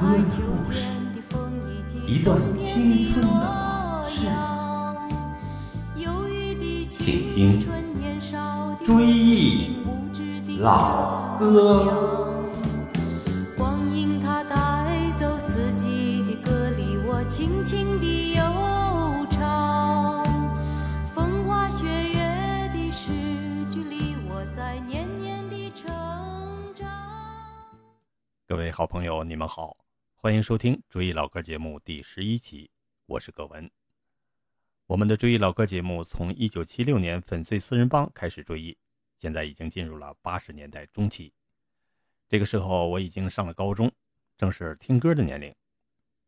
歌的故事，一段青春的往事，请听《追忆老歌》。光阴它带走四季的，歌里我轻轻地悠唱。风花雪月的诗句里，我在年年的成长。各位好朋友，你们好，欢迎收听《追忆老歌》节目第十一期，我是葛文。我们的追忆老歌节目从一九七六年粉碎四人帮开始追忆，现在已经进入了八十年代中期。这个时候我已经上了高中，正是听歌的年龄。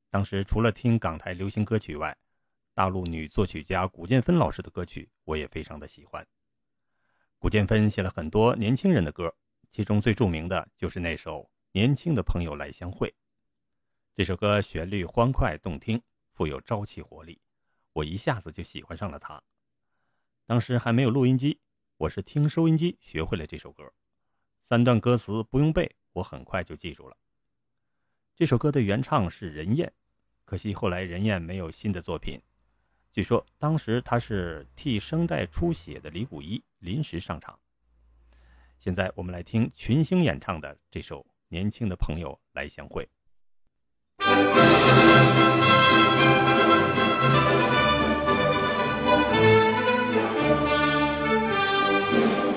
当时除了听港台流行歌曲外，大陆女作曲家古建芬老师的歌曲我也非常的喜欢。古建芬写了很多年轻人的歌，其中最著名的就是那首《年轻的朋友来相会》。这首歌旋律欢快动听，富有朝气活力，我一下子就喜欢上了它。当时还没有录音机，我是听收音机学会了这首歌。三段歌词不用背，我很快就记住了。这首歌的原唱是任燕，可惜后来任燕没有新的作品。据说当时他是替声带出血的李谷一临时上场。现在我们来听群星演唱的这首《年轻的朋友来相会》。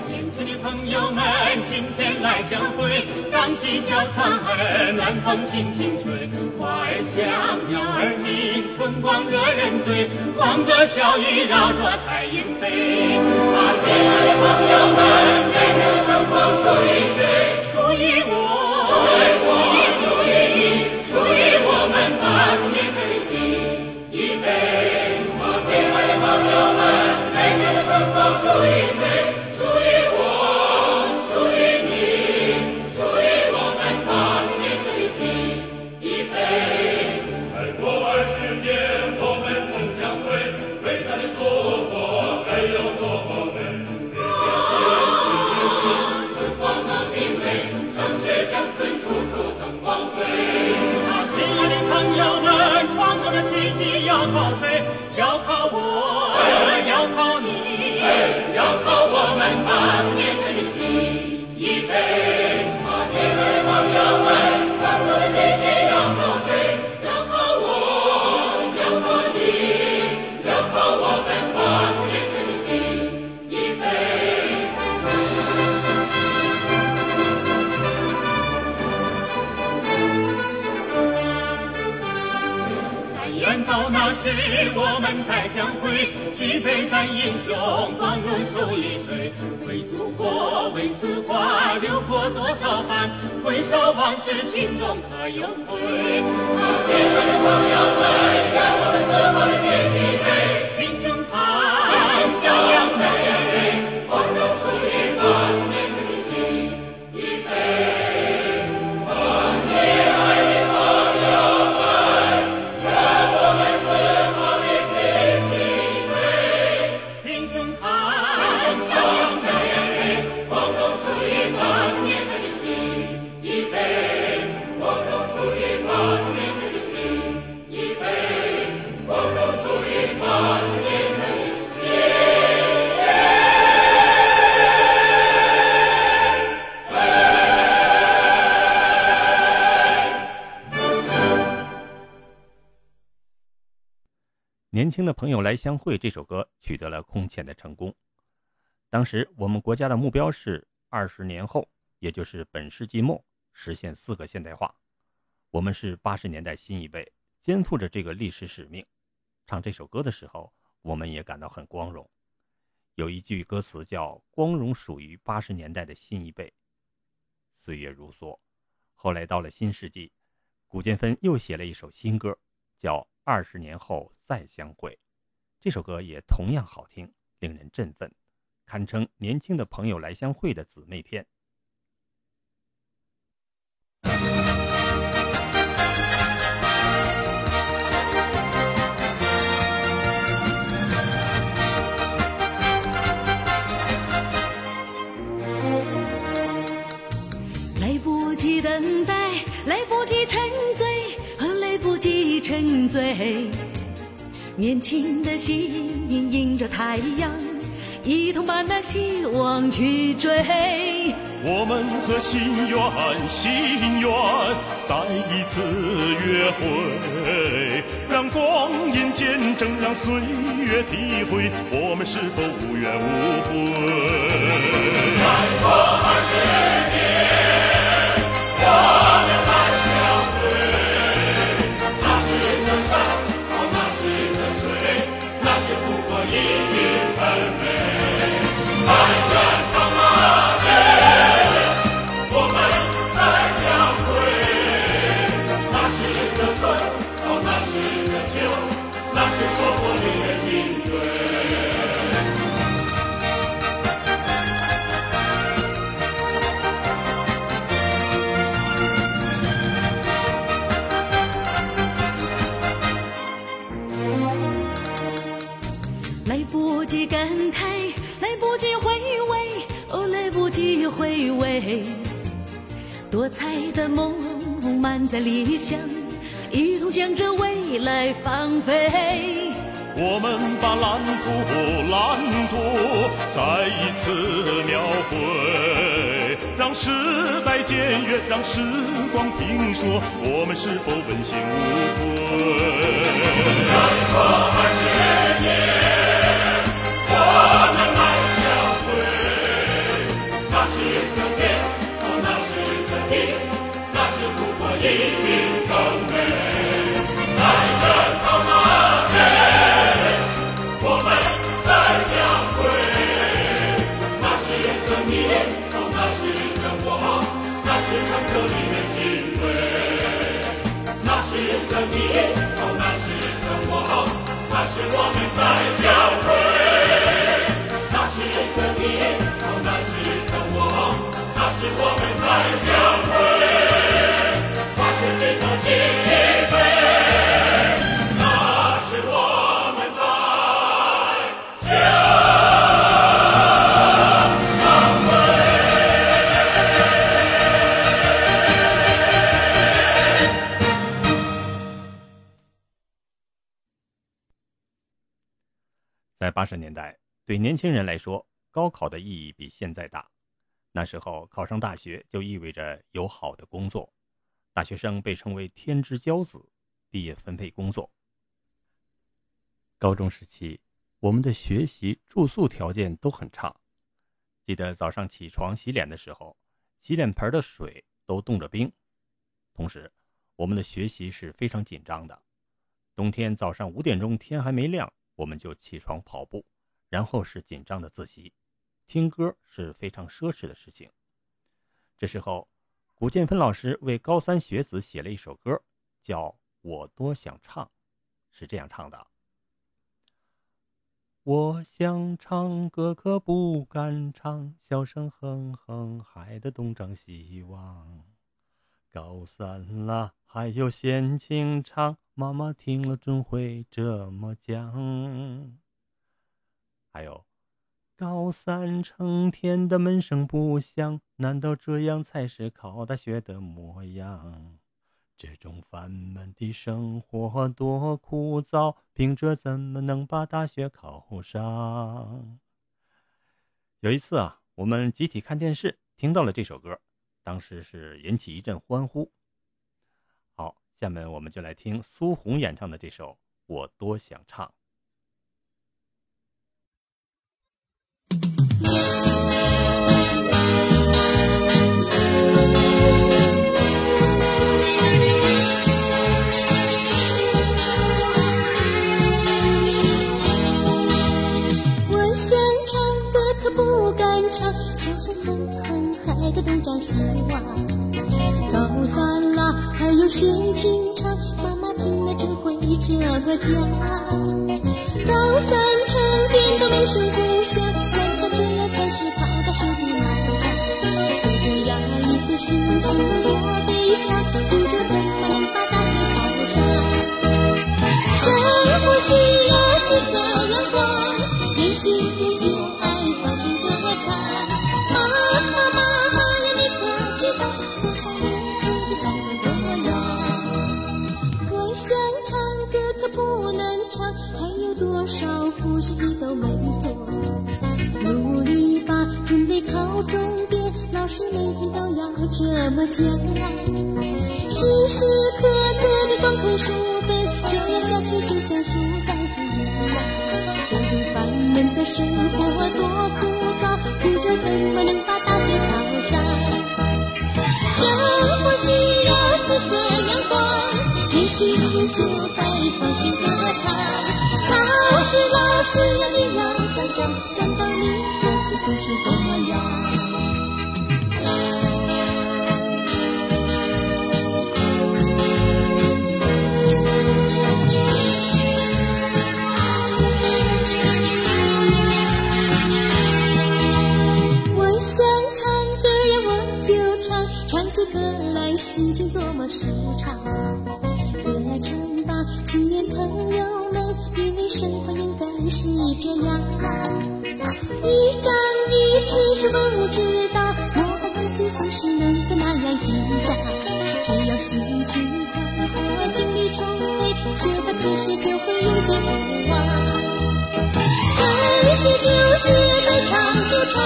年轻的朋友们，今天来相会，荡起小船儿，暖风轻轻吹，花儿香，鸟儿鸣，春光惹人醉，欢歌笑语绕着彩云飞。啊，亲爱的朋友们，每个春光属于谁？属于我，属于谁属于我属于你属于我们八十年代的新一辈再过二十年我们重相会伟大的祖国该有多么美春光更明媚城市乡村处处增光辉啊亲爱的朋友们创造的奇迹要靠谁？要靠我。们再相会，举杯赞英雄，光荣属于谁？为祖国，为祖国，流过多少汗？回首往事，心中可有愧？啊，亲爱的朋友们，让我们自豪地举起杯，轻的朋友来相会这首歌取得了空前的成功。当时我们国家的目标是二十年后，也就是本世纪末实现四个现代化。我们是八十年代新一辈，肩负着这个历史使命。唱这首歌的时候，我们也感到很光荣。有一句歌词叫“光荣属于八十年代的新一辈”。岁月如梭，后来到了新世纪，古建芬又写了一首新歌，叫《二十年后再相会》。这首歌也同样好听，令人振奋，堪称年轻的朋友来相会的姊妹篇。醉，年轻的心迎着太阳，一同把那希望去追。我们和心愿，心愿再一次约会，让光阴见证，让岁月体会，我们是否无怨无悔？再过二十满载理想，一同向着未来放飞。我们把蓝图，蓝图再一次描绘，让时代检阅，让时光评说，我们是否问心无愧？再过二十年，我那天，我们再相会。那是个你，那是个我，那是长久的心扉。那是个你，对年轻人来说，高考的意义比现在大。那时候考上大学就意味着有好的工作，大学生被称为天之骄子，毕业分配工作。高中时期，我们的学习、住宿条件都很差。记得早上起床洗脸的时候，洗脸盆的水都冻着冰。同时，我们的学习是非常紧张的。冬天早上五点钟，天还没亮。我们就起床跑步，然后是紧张的自习，听歌是非常奢侈的事情。这时候，古建芬老师为高三学子写了一首歌，叫《我多想唱》，是这样唱的：我想唱歌可不敢唱，笑声哼哼，害得东张西望。高三了，还有闲情唱。妈妈听了准会这么讲。还有，高三成天的闷声不响，难道这样才是考大学的模样？这种烦闷的生活多枯燥，凭着怎么能把大学考上？有一次啊，我们集体看电视，听到了这首歌，当时是引起一阵欢呼。好下面我们就来听苏红演唱的这首《我多想唱》。这么讲。时时刻刻的光看书本，这样下去就像书呆子一样。这种烦闷的生活多枯燥，苦着怎么能把大学考上？生活需要七色阳光。年轻人就该放声歌唱，老师老师呀，你要想想，难道你过去就是这样？心情多么舒畅。歌唱吧，青年朋友们，因为生活应该是这样。一张一弛是不知道，莫把自己总是弄得那样紧张。只要心情快活，精力充沛，学到知识就会永结不忘。该学就学，该唱就唱，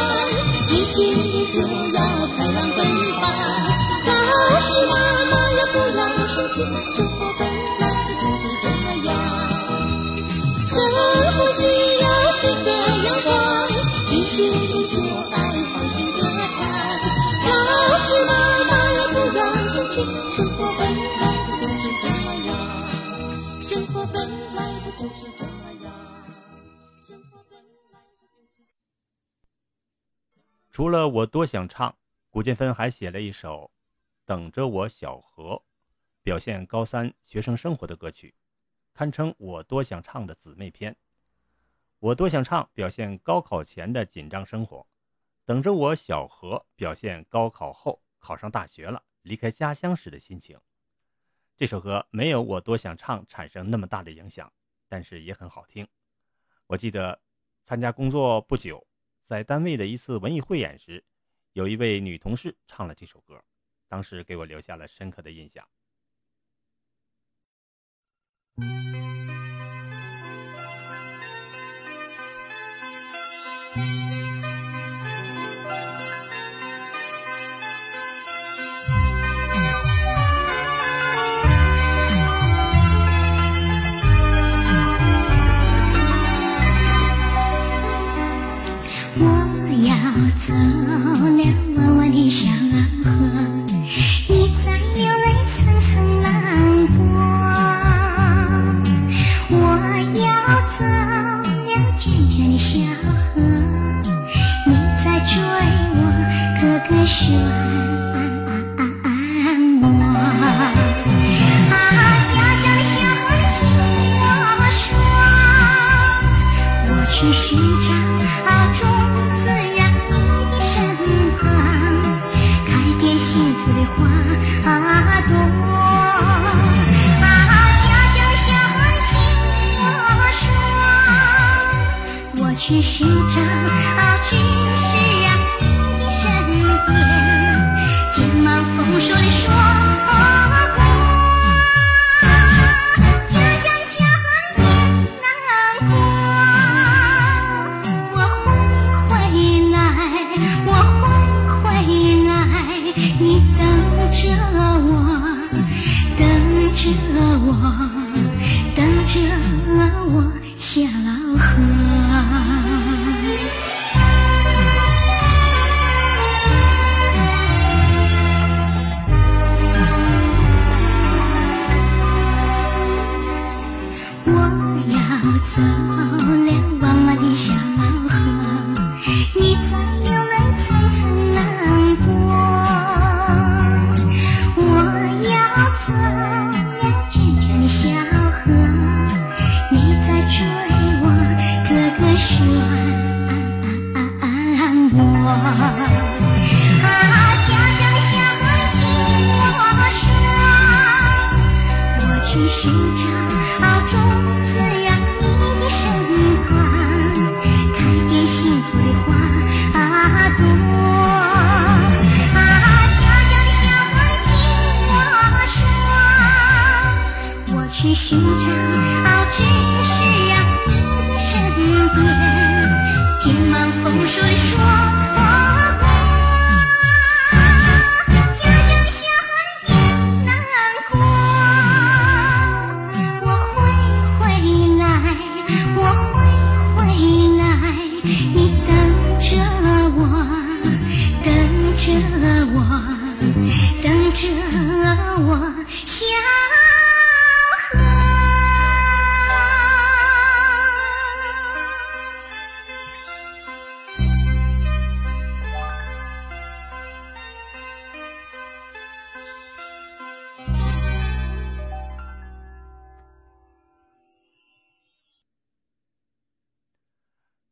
年轻人就要开朗奔放。老师妈妈呀，不要生气，生活本来就是这样。生活需要七色阳光，年轻人就该放声歌唱。老师妈妈呀，不要生气，生活本来就是这样。生活本来就是这样。生活本来就是。除了我多想唱，古建芬还写了一首《等着我小河》，表现高三学生生活的歌曲，堪称我多想唱的姊妹篇。我多想唱表现高考前的紧张生活，等着我小河表现高考后考上大学了，离开家乡时的心情。这首歌没有我多想唱产生那么大的影响，但是也很好听。我记得参加工作不久，在单位的一次文艺汇演时，有一位女同事唱了这首歌，当时给我留下了深刻的印象。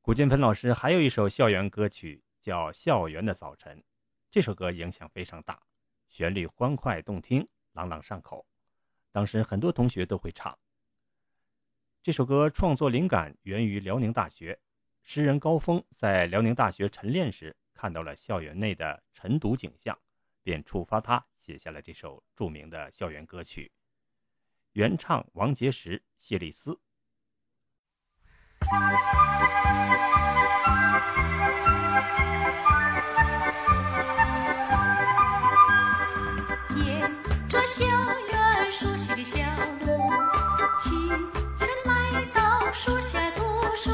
古建芬老师还有一首校园歌曲叫《校园的早晨》，这首歌影响非常大，旋律欢快动听，朗朗上口，当时很多同学都会唱。这首歌创作灵感源于辽宁大学，诗人高峰在辽宁大学晨练时看到了校园内的晨读景象，便触发他写下了这首著名的校园歌曲。原唱王杰石、谢丽斯。沿着校园熟悉的小路，清晨来到树下读书。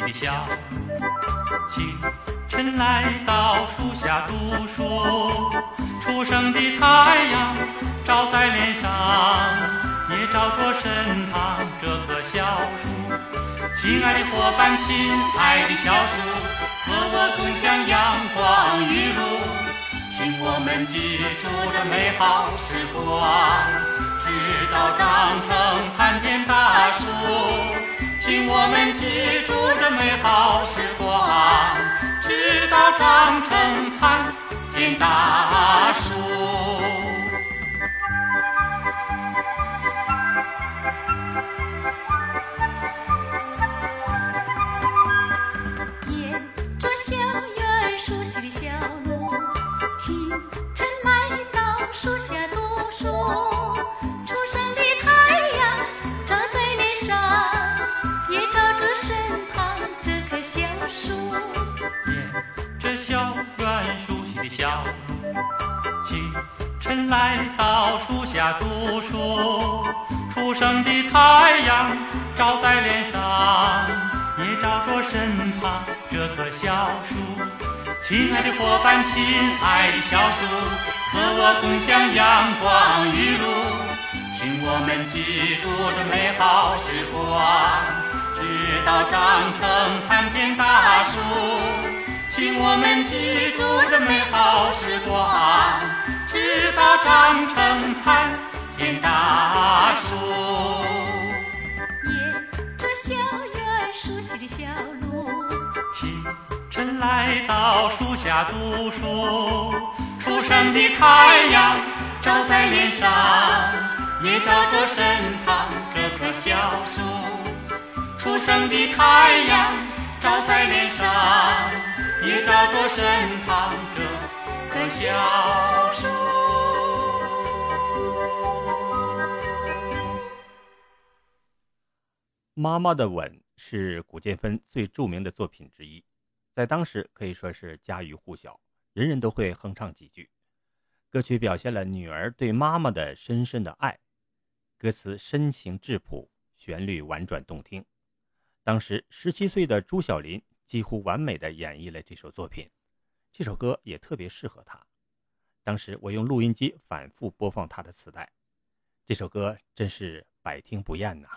的小路，清晨来到树下读书。初升的太阳照在脸上，也照着身旁这棵小树。亲爱的伙伴，亲爱的小树，和我共享阳光雨露。请我们记住这美好时光，直到长成参天大树。请我们记住这美好时光，直到长成参天大树。来到树下读书。初升的太阳照在脸上，也照着身旁这棵小树。亲爱的伙伴，亲爱的小树，和我共享阳光雨露。请我们记住这美好时光，直到长成参天大树。请我们记住这美好时光，直到长成参天大树。沿着校园熟悉的小路，清晨来到树下读书，初升的太阳照在脸上，也照着身旁这棵小树。初升的太阳照在脸上，也照着身旁这棵小树。妈妈的吻是古建芬最著名的作品之一，在当时可以说是家喻户晓，人人都会哼唱几句。歌曲表现了女儿对妈妈的深深的爱，歌词深情质朴，旋律婉转动听。当时十七岁的朱晓琳几乎完美的演绎了这首作品，这首歌也特别适合他。当时我用录音机反复播放他的磁带，这首歌真是百听不厌呐、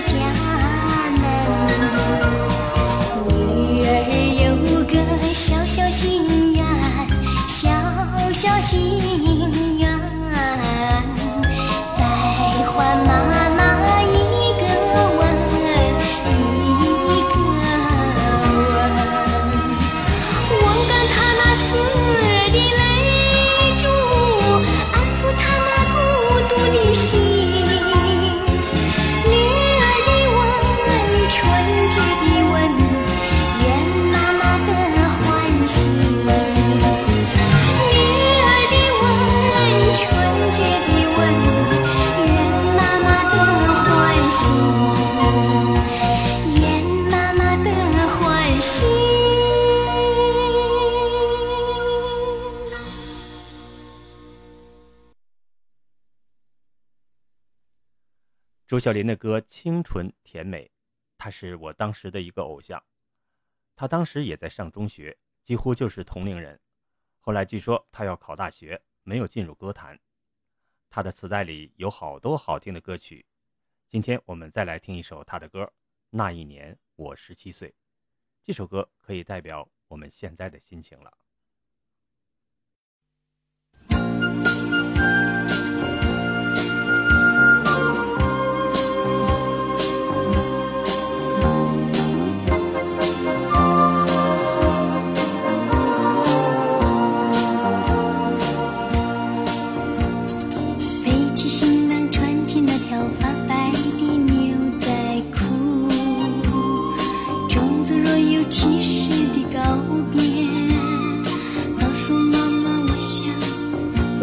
家朱晓琳的歌清纯甜美，他是我当时的一个偶像，他当时也在上中学，几乎就是同龄人。后来据说他要考大学，没有进入歌坛。他的磁带里有好多好听的歌曲，今天我们再来听一首他的歌，《那一年我十七岁》。这首歌可以代表我们现在的心情了。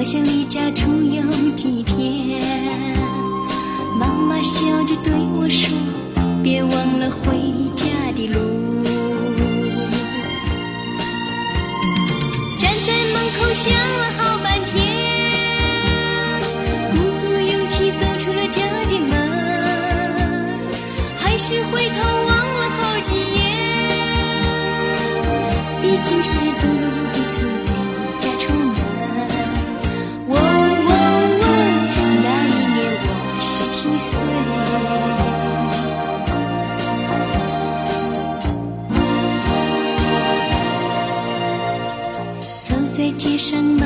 我想离家出走几天妈妈笑着对我说别忘了回家的路。站在门口想了好半天鼓足勇气走出了家的门还是回头望了好几眼。已经是第生。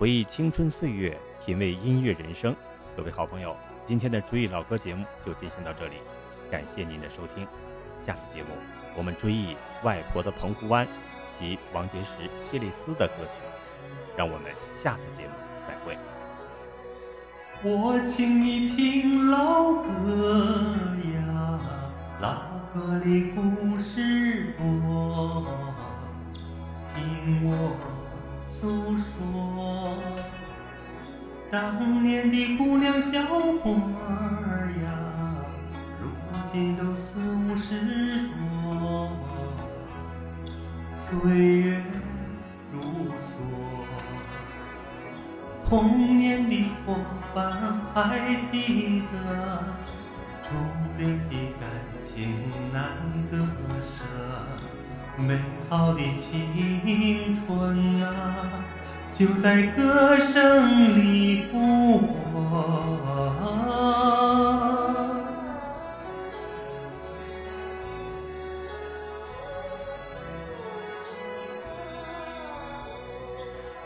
回忆青春岁月，品味音乐人生。各位好朋友，今天的追忆老歌节目就进行到这里，感谢您的收听。下次节目我们追忆外婆的澎湖湾及王杰、石谢丽斯的歌曲，让我们下次节目再会。我请你听老歌呀，老歌的故事多，听我诉说。当年的姑娘小伙儿呀，如今都四五十多，岁月如梭，童年的伙伴还记得，初恋的感情难割舍，美好的青春啊。就在歌声里复活。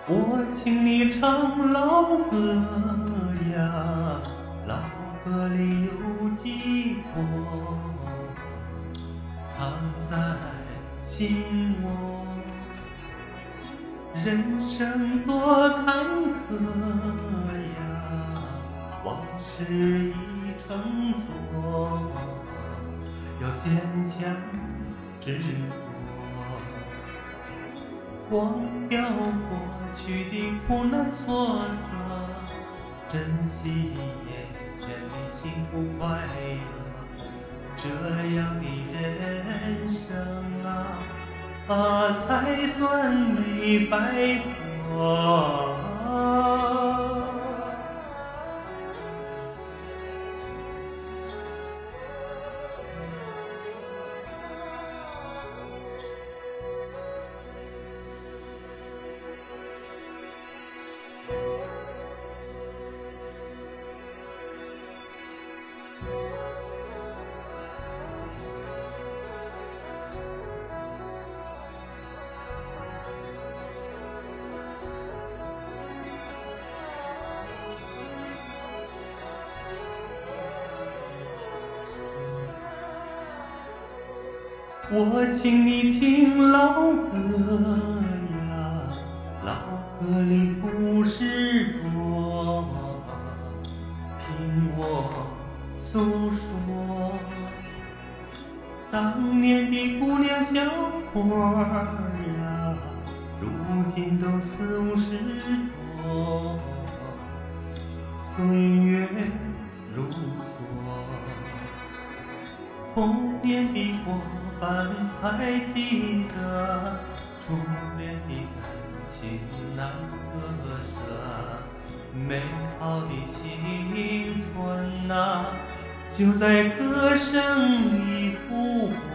我请你唱老歌呀，老歌里有寂寞，藏在心窝。人生多坎坷呀，往事已成错，要坚强执着，忘掉过去的苦难挫折，珍惜眼前的幸福快乐，这样的人生啊。啊，才算没白活。我请你听老歌呀，老歌里故事多，听我诉说。当年的姑娘小伙呀，如今都四五十多，岁月如梭，童年的我。还记得初恋的感情难割舍，美好的青春啊，就在歌声里复活。